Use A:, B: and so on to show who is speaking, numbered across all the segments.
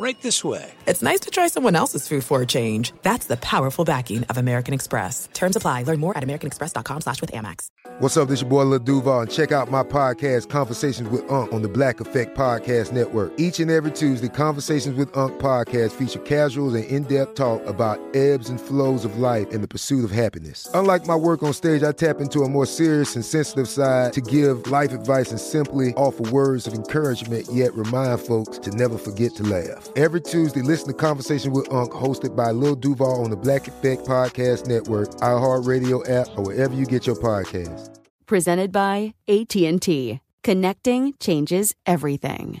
A: Right this way.
B: it's nice to try someone else's food for a change. That's the powerful backing of American Express. Terms apply. Learn more at americanexpress.com slash with Amex.
C: What's up? This your boy Lil Duval, and check out my podcast, Conversations with Unc, on the Black Effect Podcast Network. Each and every Tuesday, Conversations with Unc podcast feature casuals and in-depth talk about ebbs and flows of life and the pursuit of happiness. Unlike my work on stage, I tap into a more serious and sensitive side to give life advice and simply offer words of encouragement, yet remind folks to never forget to laugh. Every Tuesday, listen to Conversation with Unc, hosted by Lil Duval on the Black Effect Podcast Network, iHeartRadio app, or wherever you get your podcasts.
D: Presented by AT&T. Connecting changes everything.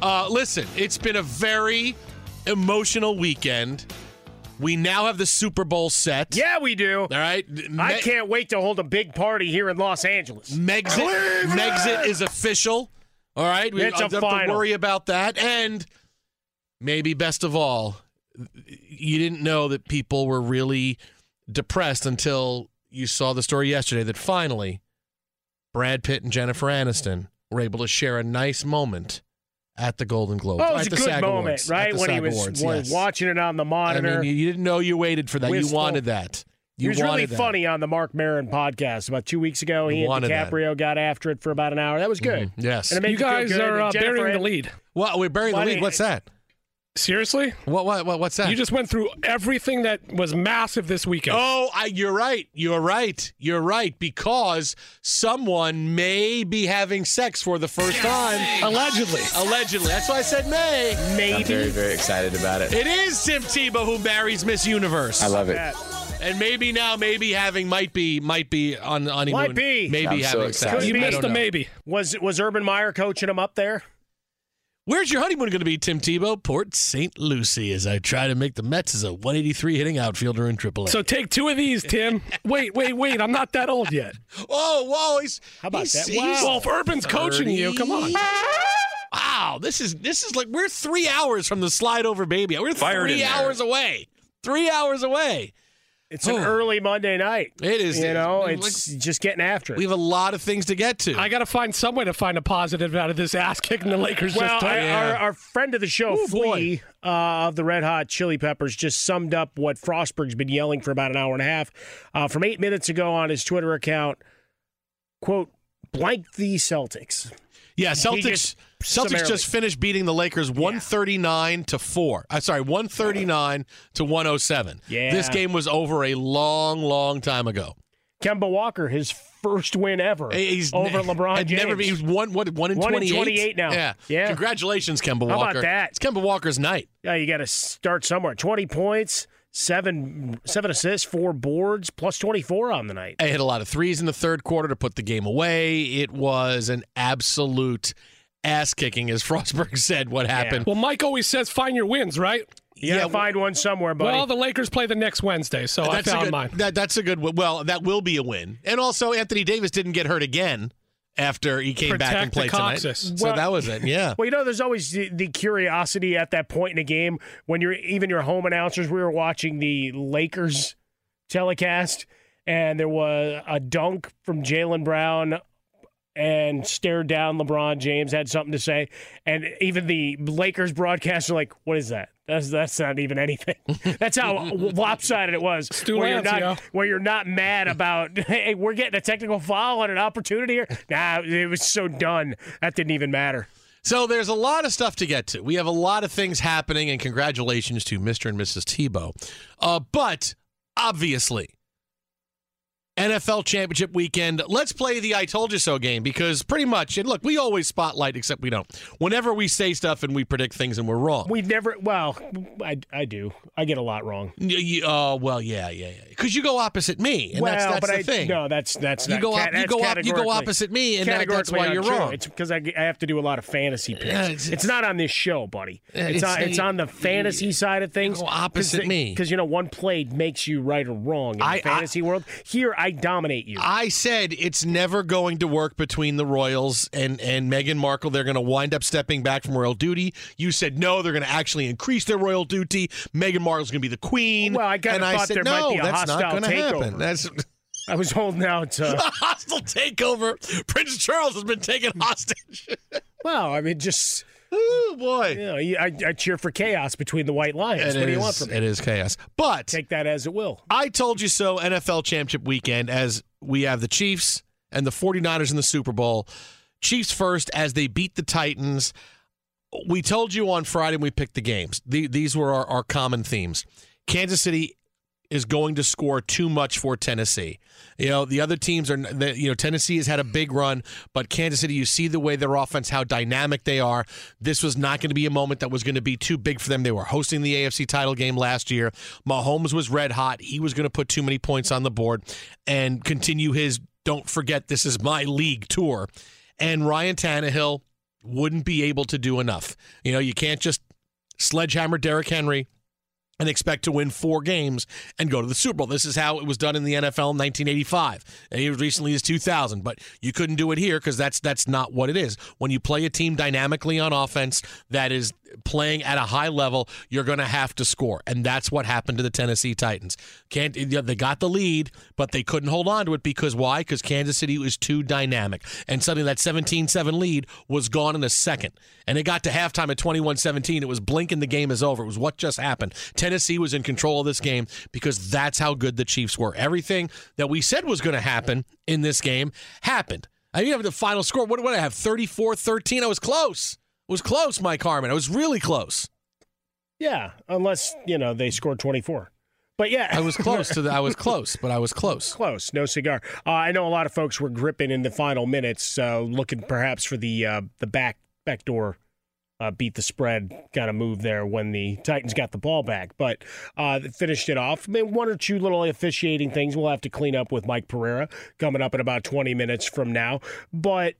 E: Uh, listen, it's been a very emotional weekend. We now have the Super Bowl set.
F: Yeah, we do.
E: All right.
F: I can't wait to hold a big party here in Los Angeles.
E: Megxit, Megxit is official. All right. We
F: It's
E: don't have to worry about that. And maybe best of all, you didn't know that people were really depressed until you saw the story yesterday that finally Brad Pitt and Jennifer Aniston were able to share a nice moment at the Golden Globes.
F: Oh, it
E: at
F: was a
E: the
F: good
E: SAG
F: moment,
E: Awards,
F: right?
E: the
F: When he was,
E: Awards,
F: was
E: yes.
F: watching it on the monitor.
E: I
F: monitor.
E: mean, you didn't know you waited for that.
F: Wistful.
E: You wanted that.
F: he
E: You
F: was really
E: that.
F: funny on the Marc Maron podcast about two weeks ago. He and
E: Wanted that.
F: DiCaprio got after it for about an hour. That was good.
E: Mhm, Yes.
F: And it made
G: You
F: feel
G: guys
F: good.
G: are uh, burying the lead.
E: Well, we're burying the lead. What's that?
G: Seriously?
E: What, what, what, what's that?
G: You just went through everything that was massive this weekend.
E: Oh, I, you're right. You're right. You're right. Because someone may be having sex for the first time.
G: Allegedly.
E: Allegedly. That's why I said may.
F: Maybe.
H: I'm Very, very excited about it.
E: It is Tim Tebow who marries Miss Universe.
H: I love it.
E: And maybe now, maybe having might be might be on honeymoon.
F: Might be.
E: Maybe
H: I'm so
E: having
H: excited.
E: sex.
G: you.
E: I
G: missed
E: don't
G: the
E: know.
G: maybe.
F: Was was Urban Meyer coaching him up there?
E: Where's your honeymoon going to be, Tim Tebow? Port St. Lucie, as I try to make the Mets as a 183 hitting outfielder in AAA.
G: So take two of these, Tim. wait, wait, wait. I'm not that old yet.
E: whoa, oh, whoa, he's
F: How about
E: he's-
F: that?
E: he's
F: Wow.
G: Well, if Urban's coaching you, come on.
E: Wow, this is this is like we're three hours from the slide over baby. We're
H: Fired
E: three hours away. Three hours away.
F: It's an early Monday night.
E: It is.
F: You know,
E: it's-
F: it's just getting after it.
E: We have a lot of things to get to.
G: I got to find some way to find a positive out of this ass kicking the Lakers
F: Well,
G: just took.
F: our,
E: Yeah.
F: our, our friend of the show,
E: Ooh, boy.
F: Flea uh, of the Red Hot Chili Peppers, just summed up what Frostberg's been yelling for about an hour and a half uh, from eight minutes ago on his Twitter account. Quote, blank the Celtics.
E: yeah, Celtics.
F: just
E: Celtics
F: summarily.
E: just finished beating the Lakers 139 to 4. I'm sorry, 139 to 107.
F: Yeah.
E: This game was over a long, long time ago.
F: Kemba Walker, his first win ever
E: He's
F: over LeBron James.
E: never been, he was one, what, one in
F: One
E: 28?
F: 28 now.
E: Yeah.
F: Yeah.
E: Congratulations, Kemba
F: How about that?
E: It's Kemba Walker's night.
F: Yeah, you got to start somewhere. Twenty points, seven seven assists, four boards, plus twenty four on the night.
E: I hit a lot of threes in the third quarter to put the game away. It was an absolute ass kicking, as Frostberg said, what happened.
G: Well, Mike always says find your wins, right?
F: You got to find one somewhere, buddy.
G: Well, the Lakers play the next Wednesday, so I
E: that's a
G: found
E: good,
G: mine.
E: That, that's a good. Well, that will be a win. And also, Anthony Davis didn't get hurt again after he came back and played tonight.
G: coccyx.
E: So that was it. Yeah.
F: Well, you know, there's always the, the curiosity at that point in a game when you're even your home announcers. We were watching the Lakers telecast, and there was a dunk from Jaylen Brown and stared down LeBron James, had something to say. And even the Lakers broadcaster, like, what is that? That's that's not even anything. That's how lopsided it was.
G: Stu
F: where you're not where you're not mad about hey, we're getting a technical foul on an opportunity here. Nah, it was so done. That didn't even matter.
E: So there's a lot of stuff to get to. We have a lot of things happening, and congratulations to Mr. and Mrs. Tebow. Uh, but obviously, NFL Championship weekend. Let's play the I told you so game because pretty much, and look, we always spotlight, except we don't. Whenever we say stuff and we predict things and we're wrong.
F: We never. Well, I, I do. I get a lot wrong.
E: Y- y- Oh well, yeah, yeah, yeah. Because you go opposite me, and
F: well,
E: that's that's
F: but
E: the
F: I,
E: thing.
F: No, that's that's
E: You
F: not
E: go op- you
F: that's
E: go op- you go opposite me, and that- that's why you're wrong.
F: It's because I, I have to do a lot of fantasy picks.
E: Yeah,
F: it's,
E: it's-
F: not on this show, buddy. It's,
E: it's
F: on it's on the fantasy side of things.
E: go opposite me.
F: because you know one play makes you right or wrong in
E: I-
F: the fantasy world. Here, I dominate you.
E: I said it's never going to work between the Royals and, and Meghan Markle. They're going to wind up stepping back from royal duty. You said no, they're going to actually increase their royal duty. Meghan Markle's going to be the queen.
F: Well, I kinda
E: and I
F: thought
E: said
F: there
E: no,
F: might be a
E: that's not
F: hostile
E: going to
F: takeover.
E: happen. That's
F: I was holding out. Uh,
E: a hostile takeover. Prince Charles has been taken hostage.
F: well, I mean, just
E: oh boy,
F: you know, I, I cheer for chaos between the White Lions.
E: It
F: what do you want from me?
E: It is chaos, but
F: Take that as it will.
E: I told you so NFL championship weekend as we have the Chiefs and the 49ers in the Super Bowl. Chiefs first as they beat the Titans. We told you on Friday when we picked the games. The, these were our, our common themes. Kansas City is going to score too much for Tennessee. You know, the other teams are, you know, Tennessee has had a big run, but Kansas City, you see the way their offense, how dynamic they are. This was not going to be a moment that was going to be too big for them. They were hosting the AFC title game last year. Mahomes was red hot. He was going to put too many points on the board and continue his don't forget this is my league tour. And Ryan Tannehill wouldn't be able to do enough. You know, you can't just sledgehammer Derrick Henry and expect to win four games and go to the Super Bowl. This is how it was done in the NFL in 1985. And recently as 2000, but you couldn't do it here because that's that's not what it is. When you play a team dynamically on offense that is playing at a high level, you're going to have to score, and that's what happened to the Tennessee Titans. Can't they got the lead, but they couldn't hold on to it because why? Because Kansas City was too dynamic, and suddenly that 17-7 lead was gone in a second, and it got to halftime at 21-17. It was blinking the game is over. It was what just happened. Tennessee was in control of this game because that's how good the Chiefs were. Everything that we said was going to happen in this game happened. I didn't have the final score. What did I have? 34-13. I was close. It was close, Mike Harmon. It was really close.
F: Yeah, unless you know they scored twenty four. But yeah,
E: I was close to the. I was close, but I was close.
F: Close, no cigar. Uh, I know a lot of folks were gripping in the final minutes, uh, looking perhaps for the uh, the back backdoor uh, beat the spread kind of move there when the Titans got the ball back, but uh, finished it off. I mean, one or two little officiating things we'll have to clean up with Mike Pereira coming up in about twenty minutes from now. But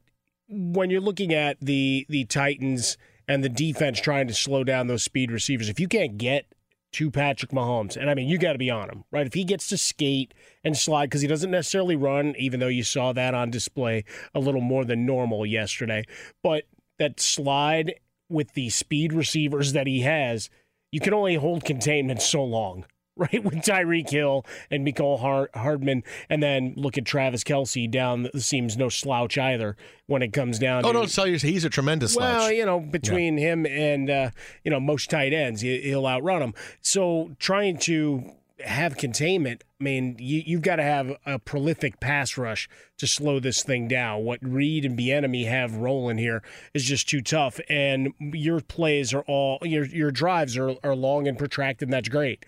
F: when you're looking at the the Titans and the defense trying to slow down those speed receivers, if you can't get to Patrick Mahomes, and I mean you got to be on him, right? If he gets to skate and slide because he doesn't necessarily run, even though you saw that on display a little more than normal yesterday, but that slide with the speed receivers that he has, you can only hold containment so long. Right with Tyreek Hill and Mecole Hardman, and then look at Travis Kelce down. the Seems no slouch either when it comes down.
E: Oh,
F: to,
E: don't tell you he's a tremendous slouch.
F: well,
E: slouch.
F: you know, between him and uh, you know most tight ends, he- he'll outrun them. So trying to have containment, I mean, you, you've got to have a prolific pass rush to slow this thing down. What Reid and Bieniemy have rolling here is just too tough, and your plays are all your your drives are are long and protracted. And that's great.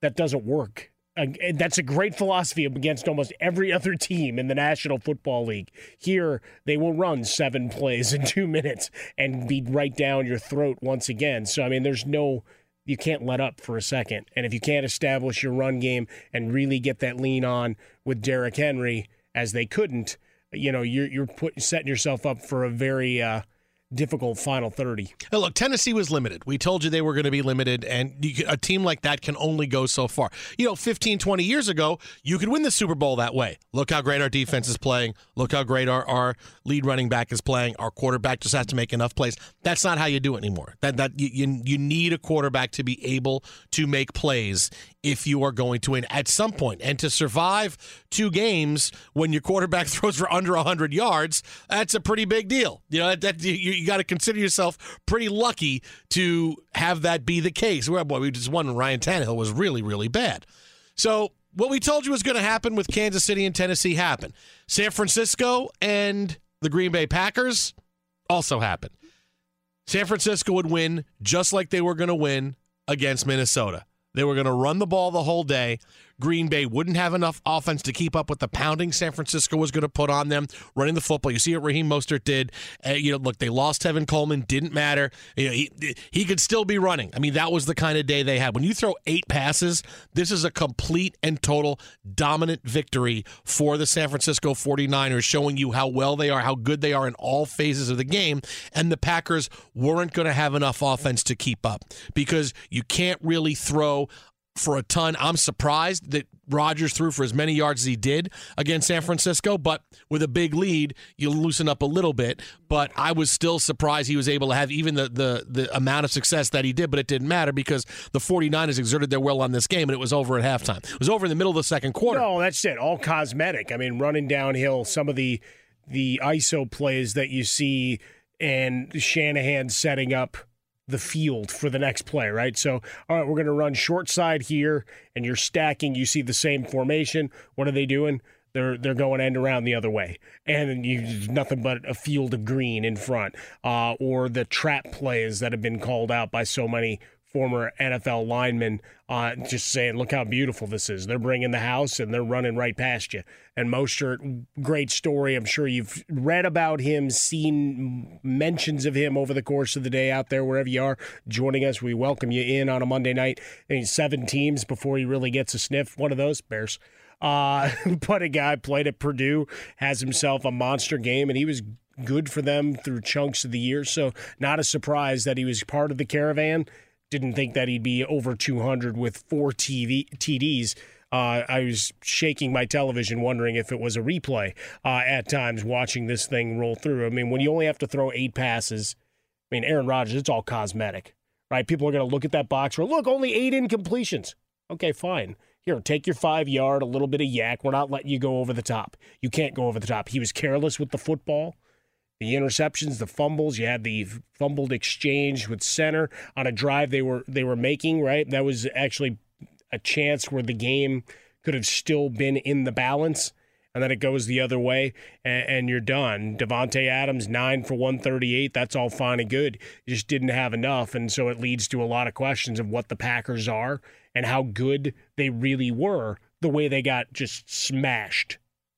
F: That doesn't work. And that's a great philosophy against almost every other team in the National Football League. Here, they will run seven plays in two minutes and be right down your throat once again. So, I mean, there's no you can't let up for a second. And if you can't establish your run game and really get that lean on with Derrick Henry, as they couldn't, you know, you're you're put, setting yourself up for a very uh, difficult final 30.
E: Now look, Tennessee was limited. We told you they were going to be limited, and you, a team like that can only go so far. You know, 15, 20 years ago, you could win the Super Bowl that way. Look how great our defense is playing. Look how great our, our lead running back is playing. Our quarterback just has to make enough plays. That's not how you do it anymore. That that you, you need a quarterback to be able to make plays if you are going to win at some point. And to survive two games when your quarterback throws for under 100 yards, that's a pretty big deal. You know, that, that you, you got to consider yourself pretty lucky to have that be the case. Well, boy, we just won. Ryan Tannehill was really, really bad. So what we told you was going to happen with Kansas City and Tennessee happened. San Francisco and the Green Bay Packers also happened. San Francisco would win just like they were going to win against Minnesota. They were going to run the ball the whole day. Green Bay wouldn't have enough offense to keep up with the pounding San Francisco was going to put on them running the football. You see what Raheem Mostert did. Uh, you know, look, they lost Tevin Coleman, didn't matter. You know, he he could still be running. I mean, that was the kind of day they had. When you throw eight passes, this is a complete and total dominant victory for the San Francisco 49ers, showing you how well they are, how good they are in all phases of the game. And the Packers weren't going to have enough offense to keep up because you can't really throw for a ton. I'm surprised that Rodgers threw for as many yards as he did against San Francisco, but with a big lead, you loosen up a little bit. But I was still surprised he was able to have even the, the, the amount of success that he did, but it didn't matter because the 49ers exerted their will on this game and it was over at halftime. It was over in the middle of the second quarter.
F: No, that's it. All cosmetic. I mean, running downhill, some of the the ISO plays that you see and Shanahan setting up the field for the next play, right? So, all right, we're going to run short side here, and you're stacking. You see the same formation. What are they doing? They're they're going end around the other way, and you nothing but a field of green in front, uh, or the trap plays that have been called out by so many former NFL lineman, uh, just saying, "Look how beautiful this is." They're bringing the house and they're running right past you. And Mostert, great story. I'm sure you've read about him, seen mentions of him over the course of the day out there, wherever you are joining us. We welcome you in on a Monday night. seven teams before he really gets a sniff. One of those Bears. Uh, but a guy played at Purdue, has himself a monster game, and he was good for them through chunks of the year. So not a surprise that he was part of the caravan didn't think that he'd be over 200 with four TV TDs. Uh, I was shaking my television, wondering if it was a replay uh, at times, watching this thing roll through. I mean, when you only have to throw eight passes, I mean, Aaron Rodgers, it's all cosmetic, right? People are going to look at that box where, look, only eight incompletions. Okay, fine. Here, take your five yard, a little bit of YAC. We're not letting you go over the top. You can't go over the top. He was careless with the football the interceptions, the fumbles. You had the fumbled exchange with center on a drive they were they were making. Right, that was actually a chance where the game could have still been in the balance, and then it goes the other way, and, and you're done. Davante Adams nine for one thirty eight. That's all fine and good. You just didn't have enough, and so it leads to a lot of questions of what the Packers are and how good they really were. The way they got just smashed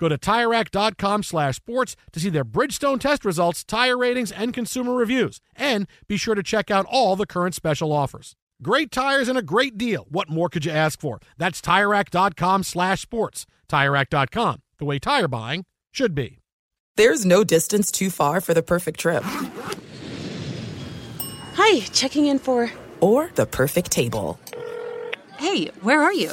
E: Go to TireRack.com slash sports to see their Bridgestone test results, tire ratings, and consumer reviews. And be sure to check out all the current special offers. Great tires and a great deal. What more could you ask for? That's TireRack.com slash sports. TireRack.com, the way tire buying should be.
B: There's no distance too far for the perfect trip.
H: Hi, checking in for...
B: Or the perfect table.
H: Hey, where are you?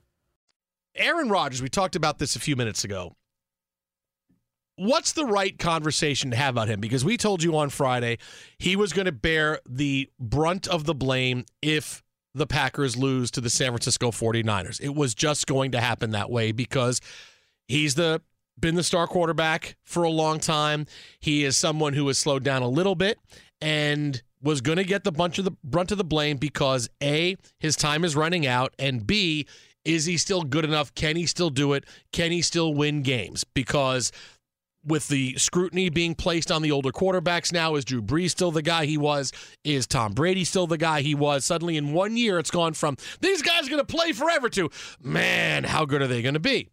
E: Aaron Rodgers, we talked about this a few minutes ago. What's the right conversation to have about him? Because we told you on Friday he was going to bear the brunt of the blame if the Packers lose to the San Francisco 49ers. It was just going to happen that way because he's the been the star quarterback for a long time. He is someone who has slowed down a little bit and was going to get the bunch of the brunt of the blame because A, his time is running out, and B, is he still good enough? Can he still do it? Can he still win games? Because with the scrutiny being placed on the older quarterbacks now, is Drew Brees still the guy he was? Is Tom Brady still the guy he was? Suddenly, in one year, it's gone from these guys are going to play forever to man, how good are they going to be?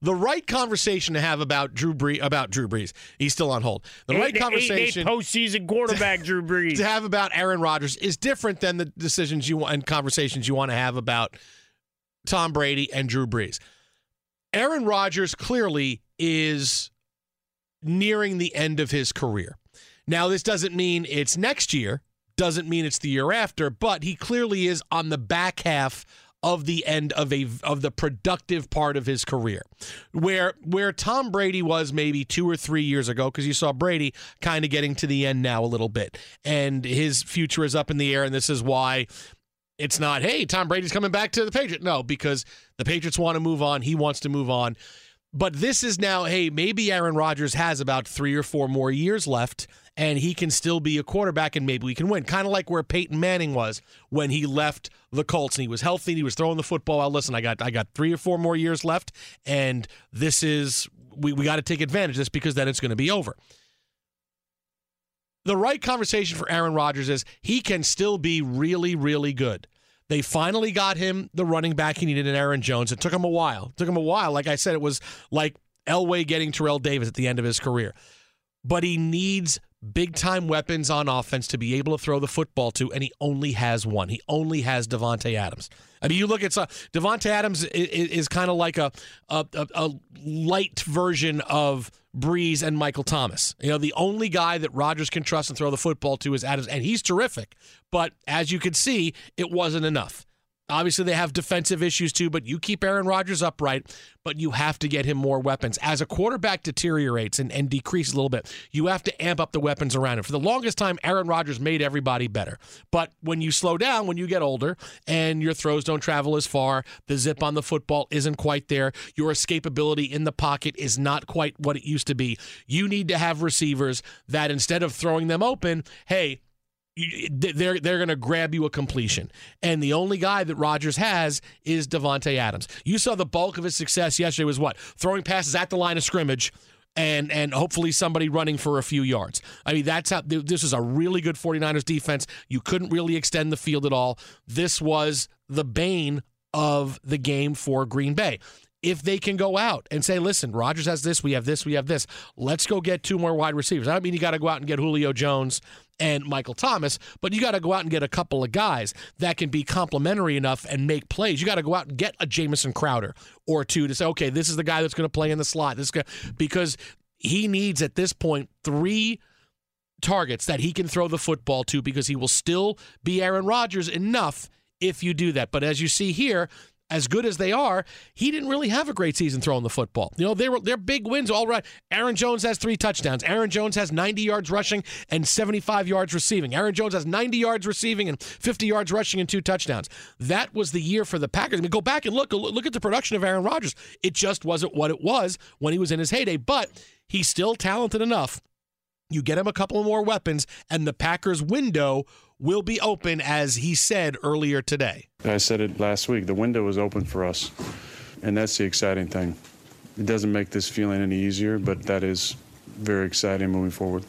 E: The right conversation to have about Drew Brees about Drew Brees. He's still on hold. The right
F: Eight-
E: conversation
F: eight- eight postseason quarterback Drew Brees
E: to have about Aaron Rodgers is different than the decisions you want and conversations you want to have about Tom Brady and Drew Brees. Aaron Rodgers clearly is nearing the end of his career. Now, this doesn't mean it's next year, doesn't mean it's the year after, but he clearly is on the back half of the end of a of the productive part of his career. Where where Tom Brady was maybe 2 or 3 years ago because you saw Brady kind of getting to the end now a little bit and his future is up in the air and this is why it's not, hey, Tom Brady's coming back to the Patriots. No, because the Patriots want to move on. He wants to move on. But this is now, hey, maybe Aaron Rodgers has about three or four more years left and he can still be a quarterback and maybe we can win. Kind of like where Peyton Manning was when he left the Colts and he was healthy and he was throwing the football out. Listen, I got I got three or four more years left, and this is we, we got to take advantage of this because then it's going to be over. The right conversation for Aaron Rodgers is he can still be really, really good. They finally got him the running back he needed in Aaron Jones. It took him a while. It took him a while. Like I said, it was like Elway getting Terrell Davis at the end of his career. But he needs big time weapons on offense to be able to throw the football to, and he only has one. He only has Davante Adams. I mean, you look at uh, Davante Adams is, is kind of like a, a, a light version of Brees and Michael Thomas. You know, the only guy that Rodgers can trust and throw the football to is Adams, and he's terrific. But as you can see, it wasn't enough. Obviously, they have defensive issues too, but you keep Aaron Rodgers upright, but you have to get him more weapons. As a quarterback deteriorates and, and decreases a little bit, you have to amp up the weapons around him. For the longest time, Aaron Rodgers made everybody better. But when you slow down, when you get older, and your throws don't travel as far, the zip on the football isn't quite there, your escapability in the pocket is not quite what it used to be. You need to have receivers that instead of throwing them open, hey, they're they're going to grab you a completion. And the only guy that Rodgers has is Davante Adams. You saw the bulk of his success yesterday was what? Throwing passes at the line of scrimmage and and hopefully somebody running for a few yards. I mean, that's how this is a really good 49ers defense. You couldn't really extend the field at all. This was the bane of the game for Green Bay if they can go out and say, listen, Rodgers has this, we have this, we have this. Let's go get two more wide receivers. I don't mean you got to go out and get Julio Jones and Michael Thomas, but you got to go out and get a couple of guys that can be complementary enough and make plays. You got to go out and get a Jamison Crowder or two to say, okay, this is the guy that's going to play in the slot. This guy, because he needs at this point three targets that he can throw the football to because he will still be Aaron Rodgers enough if you do that. But as you see here, as good as they are, he didn't really have a great season throwing the football. You know, they were they're big wins all right. Aaron Jones has three touchdowns. Aaron Jones has 90 yards rushing and 75 yards receiving. Aaron Jones has 90 yards receiving and 50 yards rushing and two touchdowns. That was the year for the Packers. I mean, go back and look look at the production of Aaron Rodgers. It just wasn't what it was when he was in his heyday, but he's still talented enough. You get him a couple more weapons, and the Packers' window will be open, as he said earlier today.
I: I said it last week. The window is open for us, and that's the exciting thing. It doesn't make this feeling any easier, but that is very exciting moving forward.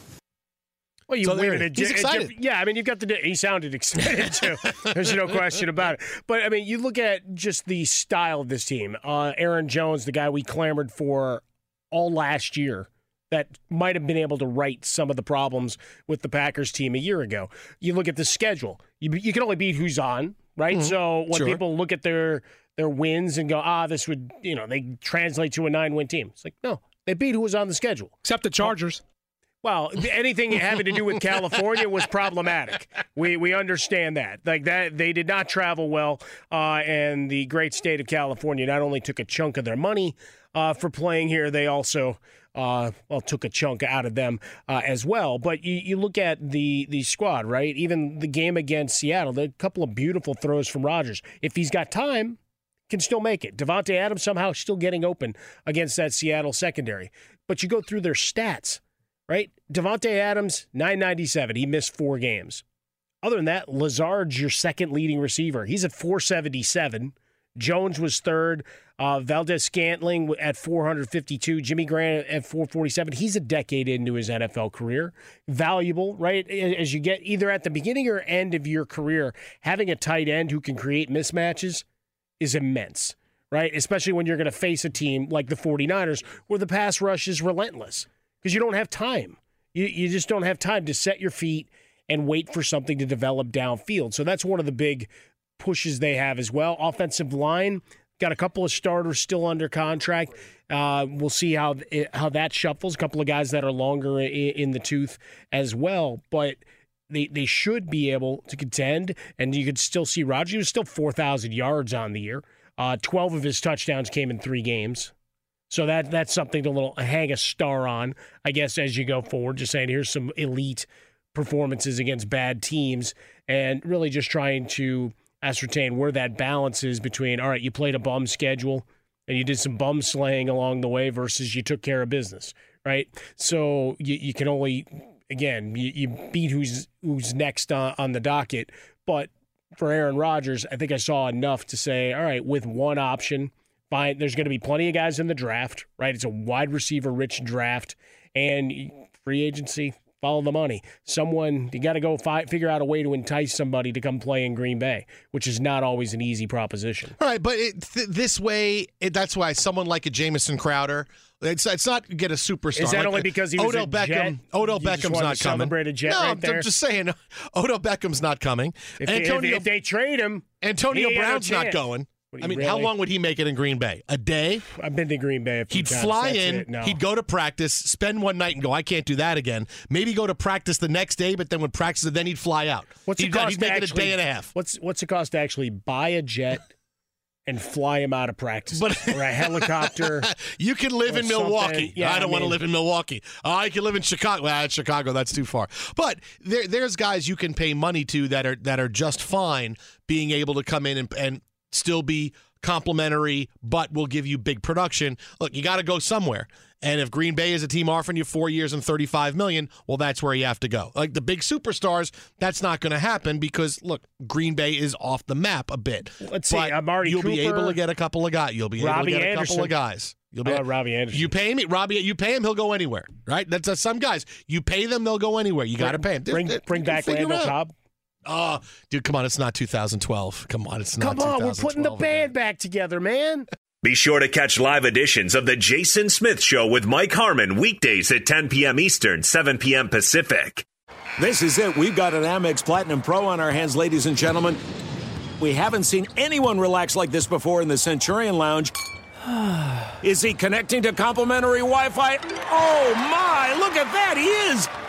F: Well, you
E: So
F: win
E: there-
F: it.
E: he's excited.
F: yeah, I mean, you've got the. He sounded excited too. There's no question about it. But I mean, you look at just the style of this team. Uh, Aaron Jones, the guy we clamored for all last year, that might have been able to right some of the problems with the Packers team a year ago. You look at the schedule. You you can only beat who's on, right?
E: Mhm.
F: So when
E: Sure.
F: people look at their their wins and go, ah, this would you know they translate to a nine win team. It's like no, they beat who was on the schedule.
G: Except the Chargers.
F: Well, anything having to do with California was problematic. We we understand that. Like that, they did not travel well, uh, and the great state of California not only took a chunk of their money uh, for playing here, they also. Uh, well, took a chunk out of them uh, as well. But you, you look at the the squad, right? Even the game against Seattle, the couple of beautiful throws from Rodgers. If he's got time, can still make it. Davante Adams somehow still getting open against that Seattle secondary. But you go through their stats right? Davante Adams, 997. He missed four games. Other than that, Lazard's your second leading receiver. He's at 477. Jones was third. Uh, Valdes Scantling at 452. Jimmy Graham at 447. He's a decade into his NFL career. Valuable, right? As you get either at the beginning or end of your career, having a tight end who can create mismatches is immense, right? Especially when you're going to face a team like the 49ers where the pass rush is relentless because you don't have time. You, you just don't have time to set your feet and wait for something to develop downfield. So that's one of the big pushes they have as well. Offensive line got a couple of starters still under contract. Uh, we'll see how how that shuffles. A couple of guys that are longer in, in the tooth as well, but. They, they should be able to contend, and you could still see Rodgers. He was still 4,000 yards on the year. Uh, 12 of his touchdowns came in three games. So that that's something to little hang a star on, I guess, as you go forward. Just saying, here's some elite performances against bad teams, and really just trying to ascertain where that balance is between. All right, you played a bum schedule, and you did some bum slaying along the way versus you took care of business, right? So you, you can only, again, you, you beat who's who's next on, on the docket. But for Aaron Rodgers, I think I saw enough to say, all right, with one option, fine. There's going to be plenty of guys in the draft, right? It's a wide receiver rich draft, and free agency follow the money. Someone you got to go fi- figure out a way to entice somebody to come play in Green Bay, which is not always an easy proposition.
E: All right, but it, th- this way, it, that's why someone like a Jamison Crowder. It's, it's not get a superstar.
F: Is that
E: like,
F: only because he was
E: Odell
F: a
E: Beckham?
F: Jet?
E: Odell
F: You
E: Beckham's not coming.
F: celebrate a Jet
E: no,
F: right
E: I'm? I'm just saying. Odell Beckham's not coming.
F: If they- if-
E: Antonio,
F: if they trade him,
E: Antonio Brown's not going. I mean, how long would he make it in Green Bay? A day?
F: I've been to Green Bay. A few
E: He'd
F: times.
E: fly
F: That's
E: in.
F: No.
E: he'd go to practice, spend one night, and go. I can't do that again. Maybe go to practice the next day, but then when practice, then he'd fly out.
F: What's
E: he'd,
F: it cost
E: he'd make
F: to
E: it a day and a half.
F: What's what's it cost to actually buy a jet and fly him out of practice,
E: But-
F: or a helicopter?
E: You can live in Milwaukee.
F: Yeah,
E: I don't
F: I
E: want to live in Milwaukee. Oh, I can live in Chicago. Ah, Chicago, that's too far. But there, there's guys you can pay money to that are that are just fine being able to come in and, and still be complimentary, but will give you big production. Look, you got to go somewhere. And if Green Bay is a team offering you four years and 35 million, well, that's where you have to go. Like the big superstars, that's not going to happen because look, Green Bay is off the map a bit.
F: Let's see,
E: But
F: Amari
E: you'll be able to get a couple of guys. You'll be
F: Robbie
E: able to get a couple of guys. You'll be
F: about Robbie Anderson?
E: You pay him, Robbie. You pay him, he'll go anywhere. Right? That's uh, some guys. You pay them, they'll go anywhere. You got to pay him.
F: Bring, bring back Randall Cobb.
E: Oh, dude, come on! It's not 2012. Come on, it's not.
F: Come on, we're putting the
E: 2012
F: band back together, man.
J: Be sure to catch live editions of The Jason Smith Show with Mike Harmon weekdays at 10 p.m. Eastern, 7 p.m. Pacific.
K: This is it. We've got an Amex Platinum Pro on our hands, ladies and gentlemen. We haven't seen anyone relax like this before in the Centurion Lounge. Is he connecting to complimentary Wi Fi? Oh my, look at that, he is!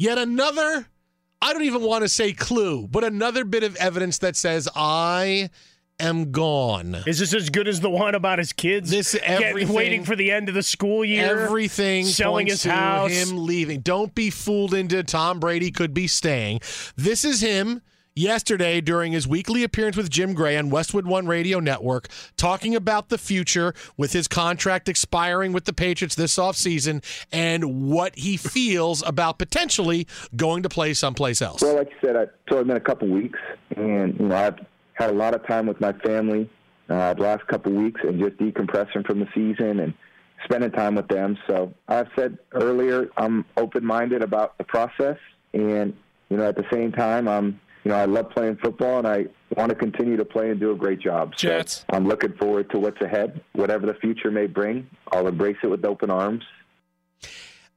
E: yet another, I don't even want to say clue, but another bit of evidence that says, I am gone.
F: Is this as good as the one about his kids?
E: This everything,
F: waiting for the end of the school year.
E: Everything
F: selling his house.
E: him leaving. Don't be fooled into Tom Brady could be staying. This is him yesterday during his weekly appearance with Jim Gray on Westwood One Radio Network talking about the future with his contract expiring with the Patriots this offseason and what he feels about potentially going to play someplace else.
L: Well, like you said, I told him in a couple weeks, and you know I've had a lot of time with my family uh, the last couple weeks, and just decompressing from the season and spending time with them. So I've said earlier, I'm open-minded about the process, and you know at the same time, I'm you know I love playing football, and I want to continue to play and do a great job. So
G: Jets.
L: I'm looking forward to what's ahead, whatever the future may bring. I'll embrace it with open arms.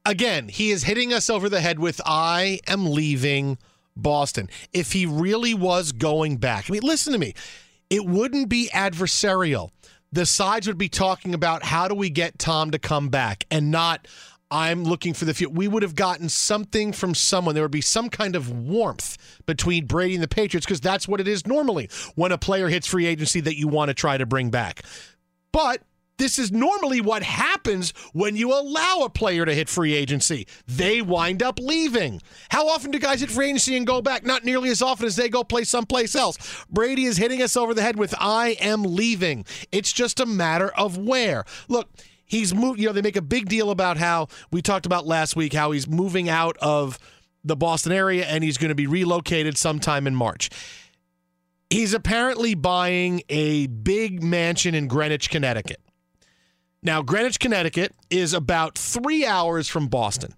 E: again, he is hitting us over the head with I am leaving Boston. If he really was going back, I mean, listen to me, it wouldn't be adversarial. The sides would be talking about how do we get Tom to come back and not. I'm looking for the future. We would have gotten something from someone. There would be some kind of warmth between Brady and the Patriots because that's what it is normally when a player hits free agency that you want to try to bring back. But this is normally what happens when you allow a player to hit free agency. They wind up leaving. How often do guys hit free agency and go back? Not nearly as often as they go play someplace else. Brady is hitting us over the head with I am leaving. It's just a matter of where. Look, he's moved, you know, they make a big deal about how we talked about last week how he's moving out of the Boston area and he's going to be relocated sometime in March. He's apparently buying a big mansion in Greenwich, Connecticut. Now, Greenwich, Connecticut is about three hours from Boston.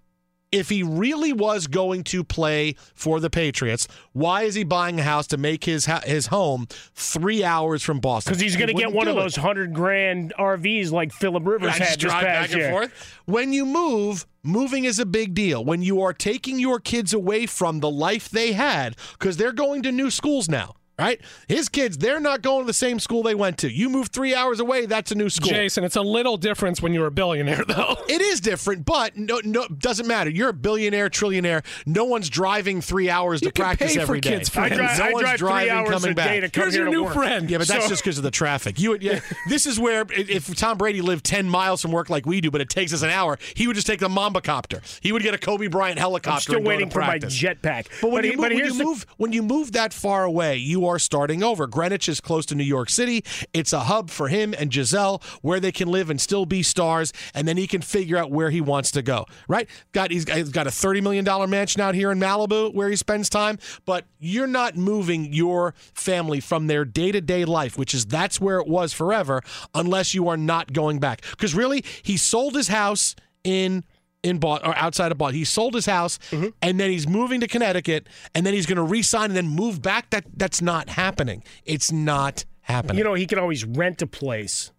E: If he really was going to play for the Patriots, why is he buying a house to make his ha- his home three hours from Boston?
F: Because he's going to get one of
E: it.
F: those hundred grand RVs like Philip Rivers
E: I
F: had
E: just
F: this past
E: back and
F: year.
E: forth. When you move, moving is a big deal. When you are taking your kids away from the life they had, because they're going to new schools now, right? His kids, they're not going to the same school they went to. You move three hours away, that's a new school.
G: Jason, it's a little difference when you're a billionaire, though.
E: It is different, but no, no, doesn't matter. You're a billionaire, trillionaire. No one's driving three hours
G: You
E: to
G: can
E: practice
G: pay for
E: every day.
G: kids' friends.
F: I drive-
E: no
F: I
E: one's
F: drive three hours
E: coming
F: a
E: back.
F: day to come
G: Here's
F: here
G: your
F: to
G: new
F: work.
G: friend.
E: Yeah, but that's
F: So-
E: just because of the traffic. You, would- yeah, this is where if Tom Brady lived ten miles from work like we do, but it takes us an hour, he would just take the Mamba copter. He would get a Kobe Bryant helicopter.
F: I'm still
E: and go to
F: waiting for my jetpack.
E: But when,
F: he-
E: you, move, when,
F: here's
E: you
F: the-
E: move, when you move that far away, you are starting over. Greenwich is close to New York City. It's a hub for him and Gisele where they can live and still be stars, and then he can figure out where he wants to go. Right? Got he's got, he's got a thirty million dollar mansion out here in Malibu where he spends time, but you're not moving your family from their day to day life, which is that's where it was forever, unless you are not going back. Because really, he sold his house in in Boston or outside of Boston. He sold his house
F: Mm-hmm.
E: and then he's moving to Connecticut and then he's going to re-sign and then move back. That that's not happening. It's not happening.
F: You know, he can always rent a place.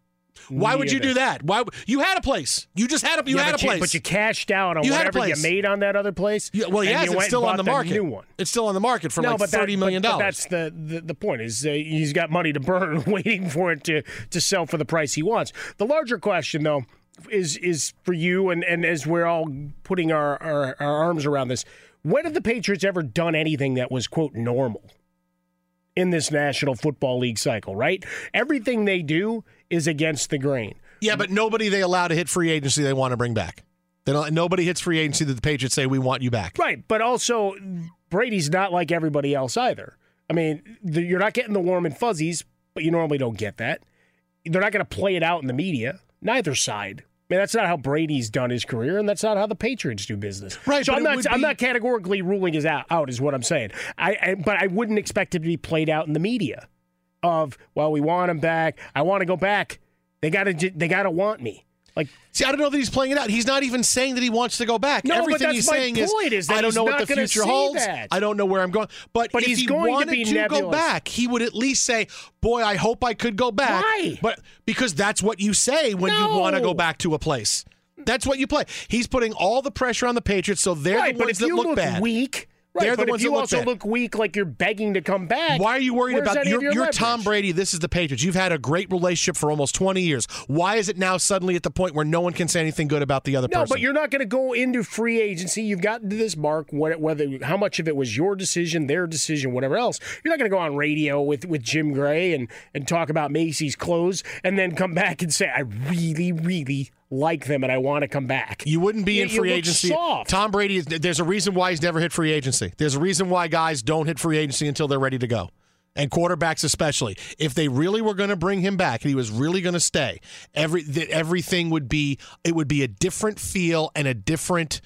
E: Why would you do that? Why you had a place? You just had a you
F: Yeah,
E: had a
F: but
E: place.
F: but you cashed out on
E: You had a
F: whatever you made on that other place.
E: Yeah, well, yes, it's still on the market.
F: New one.
E: It's still on the market for
F: no,
E: like
F: but that-
E: thirty million
F: but- but
E: dollars.
F: That's the, the the point is uh, he's got money to burn, waiting for it to to sell for the price he wants. The larger question, though, is is for you, and and as we're all putting our, our our arms around this, when have the Patriots ever done anything that was quote normal? In this National Football League cycle, right? Everything they do is against the grain.
E: Yeah, but nobody they allow to hit free agency they want to bring back. They don't, nobody hits free agency that the Patriots say we want you back.
F: Right, but also Brady's not like everybody else either. I mean, the, you're not getting the warm and fuzzies, but you normally don't get that. They're not going to play it out in the media. Neither side. I mean, that's not how Brady's done his career, and that's not how the Patriots do business.
E: Right,
F: So I'm not. I'm
E: be-
F: not categorically ruling his out, out. Is what I'm saying. I, I. But I wouldn't expect it to be played out in the media. Of well, we want him back. I want to go back. They got to. They got to want me. Like,
E: see, I don't know that he's playing it out. He's not even saying that he wants to go back.
F: No, but
E: Everything
F: that's
E: he's
F: my
E: saying
F: point, is that
E: I don't know what the future holds.
F: that.
E: I don't know where I'm going. But,
F: But
E: if
F: he's
E: he
F: going to
E: wanted
F: be
E: to go back, he would at least say, "Boy, I hope I could go back."
F: Why?
E: But because that's what you say when you want to go back to a place. That's what you play. He's putting all the pressure on the Patriots, so they're
F: right,
E: the ones that look,
F: look
E: bad.
F: weak, right,
E: They're
F: but
E: the ones
F: if you
E: look
F: also
E: bad.
F: look weak, like you're begging to come back.
E: Why are you worried about you're,
F: your
E: you're? Tom Brady? This is the Patriots. You've had a great relationship for almost 20 years. Why is it now suddenly at the point where no one can say anything good about the other
F: No,
E: person?
F: but you're not going to go into free agency. You've gotten to this mark. what- Whether how much of it was your decision, their decision, whatever else, you're not going to go on radio with, with Jim Gray and and talk about Macy's clothes, and then come back and say, "I really, really like them, and I want to come back."
E: You wouldn't be
F: You-
E: in free agency.
F: soft.
E: Tom Brady is there's a reason why he's never hit free agency. There's a reason why guys don't hit free agency until they're ready to go. And quarterbacks especially. If they really were going to bring him back and he was really going to stay, every that everything would be it would be a different feel and a different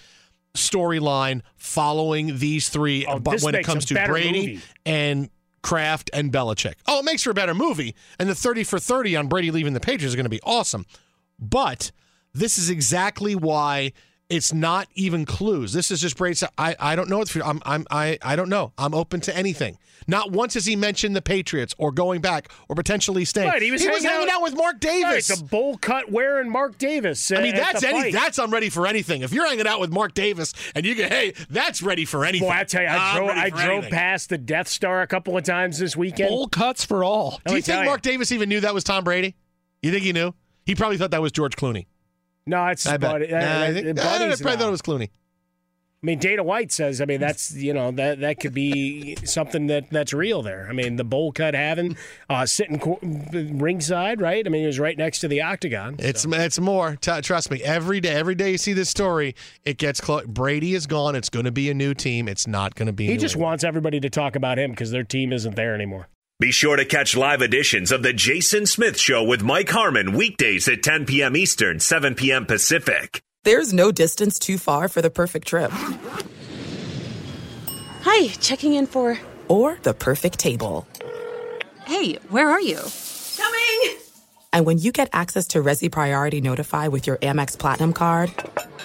E: storyline following these three
F: Oh,
E: but when it comes to Brady
F: movie.
E: and Kraft and Belichick. Oh, it makes for a better movie. And the 30 for 30 on Brady leaving the Patriots is going to be awesome. But this is exactly why it's not even clues. This is just Brady. said, I, I don't know. If I'm, I'm, I, I don't know. I'm open to anything. Not once has he mentioned the Patriots or going back or potentially staying.
F: Right, he was,
E: hanging, out, with Mark Davis.
F: Right, the bowl cut wearing Mark Davis.
E: I mean, that's any,
F: fight.
E: that's I'm ready for anything. If you're hanging out with Mark Davis and you go, hey, that's ready for anything.
F: Boy, I tell you, I drove, I drove
E: anything.
F: past the Death Star a couple of times this weekend.
G: Bowl cuts for all.
E: Do you think
F: you.
E: Mark Davis even knew that was Tom Brady? You think he knew? He probably thought that was George Clooney.
F: No, it's
E: I bet. Nah, I, think, I probably
F: now.
E: thought it was Clooney.
F: I mean, Dana White says. I mean, that's you know that that could be something that that's real there. I mean, the bowl cut having uh, sitting co- ringside, right? I mean, he was right next to the octagon.
E: It's it's more. T- trust me. Every day, every day you see this story, it gets close. Brady is gone. It's going to be a new team. It's not going to be.
F: He
E: New
F: just wants everybody to talk about him because their team isn't there anymore.
J: Be sure to catch live editions of The Jason Smith Show with Mike Harmon weekdays at 10 p.m. Eastern, 7 p.m. Pacific.
B: There's no distance too far for the perfect trip.
H: Hi, checking in for.
B: Or the perfect table.
H: Hey, where are you?
M: Coming!
B: And when you get access to Resy Priority Notify with your Amex Platinum card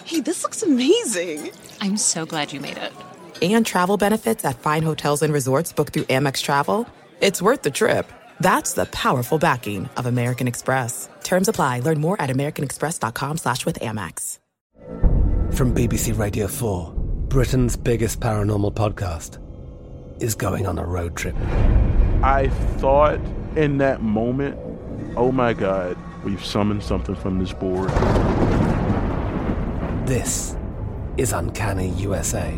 H: Hey, this looks amazing. I'm so glad you made it.
B: and travel benefits at fine hotels and resorts booked through Amex Travel, it's worth the trip. That's the powerful backing of American Express. Terms apply. Learn more at americanexpress.com slash with Amex.
A: From BBC Radio 4, Britain's biggest paranormal podcast is going on a road trip.
N: I thought in that moment, oh my God, we've summoned something from this board.
A: This is Uncanny USA.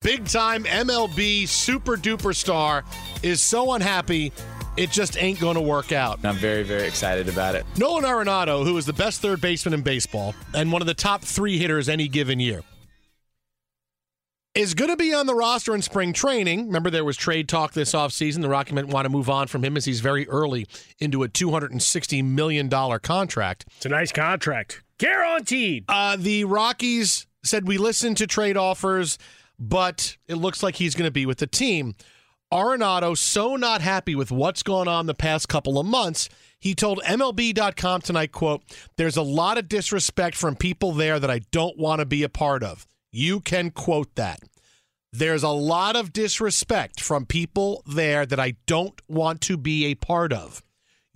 E: Big time MLB super duper star is so unhappy it just ain't going to work out.
O: I'm very, very excited about it.
E: Nolan Arenado, who is the best third baseman in baseball and one of the top three hitters any given year, is going to be on the roster in spring training. Remember, there was trade talk this offseason. The Rocky want to move on from him as he's very early into a $260 million contract.
F: It's a nice contract. Guaranteed.
E: Uh, the Rockies said we listened to trade offers, but it looks like he's going to be with the team. Arenado so not happy with what's gone on the past couple of months. He told MLB.com tonight, quote, there's a lot of disrespect from people there that I don't want to be a part of. You can quote that. There's a lot of disrespect from people there that I don't want to be a part of.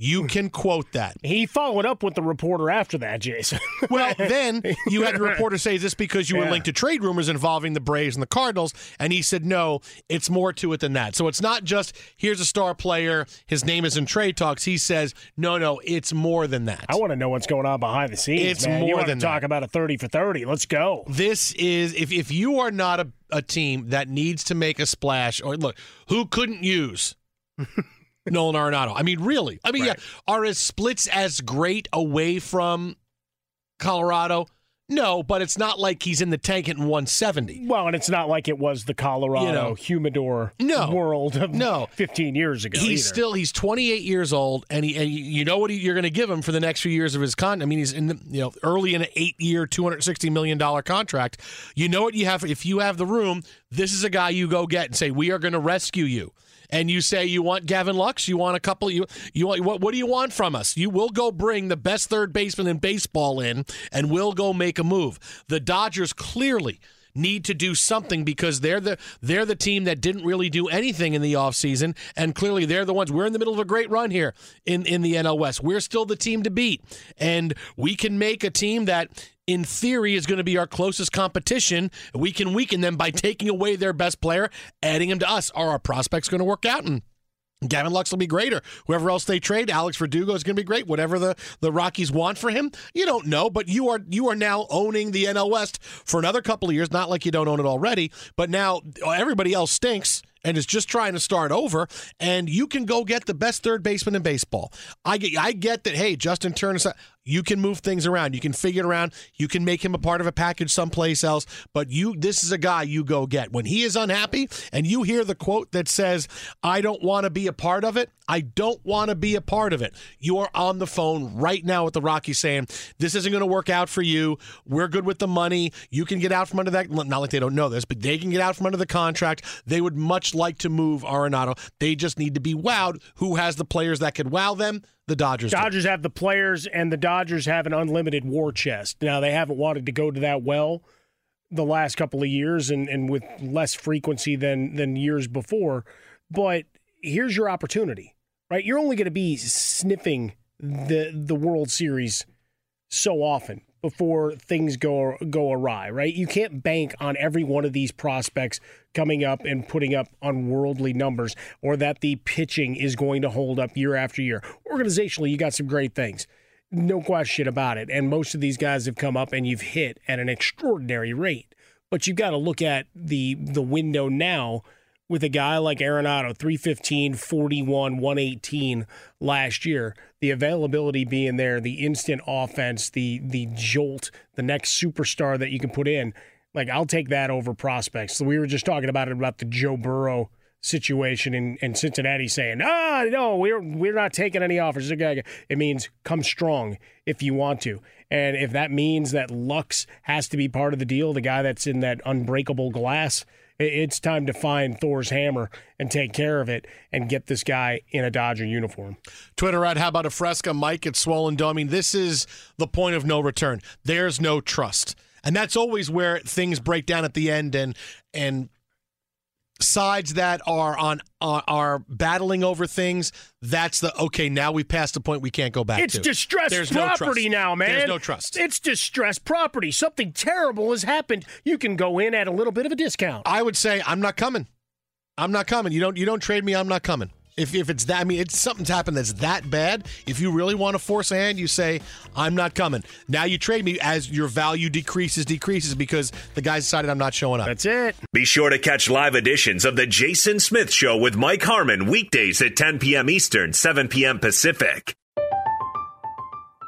E: You hmm. can quote that.
F: He followed up with the reporter after that, Jason.
E: well, then you had the reporter say, Is this because you
F: Yeah.
E: were linked to trade rumors involving the Braves and the Cardinals? And he said, No, it's more to it than that. So it's not just here's a star player, his name is in trade talks. He says, No, no, it's more than that.
F: I want to know what's going on behind the scenes.
E: It's
F: man.
E: more
F: you
E: than
F: talk
E: that.
F: about a thirty for thirty. Let's go.
E: This is if if you are not a, a team that needs to make a splash, or look, who couldn't use Nolan Arenado? I mean, really? I mean, yeah, are his splits as great away from Colorado? No, but it's not like he's in the tank at 170.
F: Well, and it's not like it was the Colorado
E: You know.
F: humidor
E: No.
F: world of
E: No.
F: 15 years ago.
E: He's
F: either.
E: still he's 28 years old, and he and you know what he, you're going to give him for the next few years of his con. I mean, he's in the, you know early in an eight year, 260 million dollar contract. You know what you have if you have the room. This is a guy you go get and say we are going to rescue you. And you say you want Gavin Lux, you want a couple, you you want what? What do you want from us? You will go bring the best third baseman in baseball in, and we'll go make a move. The Dodgers clearly need to do something because they're the they're the team that didn't really do anything in the offseason and clearly they're the ones we're in the middle of a great run here in in the NL West. We're still the team to beat and we can make a team that in theory is going to be our closest competition. We can weaken them by taking away their best player, adding him to us. Are our prospects going to work out and Gavin Lux will be great, or whoever else they trade. Alex Verdugo is going to be great. Whatever the, the Rockies want for him, you don't know. But you are you are now owning the NL West for another couple of years. Not like you don't own it already, but now everybody else stinks and is just trying to start over. And you can go get the best third baseman in baseball. I get I get that. Hey, Justin Turner, you can move things around. You can figure it around. You can make him a part of a package someplace else. But you, this is a guy you go get when he is unhappy, and you hear the quote that says, "I don't want to be a part of it." I don't want to be a part of it. You are on the phone right now with the Rockies saying, This isn't going to work out for you. We're good with the money. You can get out from under that. Not like they don't know this, but they can get out from under the contract. They would much like to move Arenado. They just need to be wowed. Who has the players that could wow them? The Dodgers. do.
F: Dodgers have the players, and the Dodgers have an unlimited war chest. Now they haven't wanted to go to that well the last couple of years, and, and with less frequency than than years before. But here's your opportunity, right? You're only going to be sniffing the the World Series so often before things go go awry, right? You can't bank on every one of these prospects coming up and putting up unworldly numbers or that the pitching is going to hold up year after year. Organizationally, you got some great things. No question about it. And most of these guys have come up and you've hit at an extraordinary rate. But you've got to look at the the window now with a guy like Arenado, 315, 41, 118 last year, the availability being there, the instant offense, the the jolt, the next superstar that you can put in. Like I'll take that over prospects. So we were just talking about it about the Joe Burrow situation in, in Cincinnati saying, ah, no, we're we're not taking any offers. It means come strong if you want to. And if that means that Lux has to be part of the deal, the guy that's in that unbreakable glass, it's time to find Thor's hammer and take care of it and get this guy in a Dodger uniform.
E: Twitter at How About a Fresca, Mike at Swollen mean, this is the point of no return. There's no trust. And that's always where things break down at the end and and sides that are on uh, are battling over things that's the okay now we've passed the point we can't go back
F: it's
E: to.
F: distressed
E: There's
F: property
E: no
F: now man.
E: there's no trust.
F: It's distressed property. Something terrible has happened. You can go in at a little bit of a discount.
E: I would say i'm not coming. I'm not coming. You don't you don't trade me i'm not coming if, if it's that, I mean, it's something's happened that's that bad. If you really want to force a hand, you say, I'm not coming. Now you trade me as your value decreases, decreases because the guy decided I'm not showing up.
F: That's it.
J: Be sure to catch live editions of The Jason Smith Show with Mike Harmon weekdays at 10 p.m. Eastern, 7 p.m. Pacific.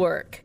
P: Work.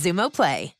Q: Xumo Play.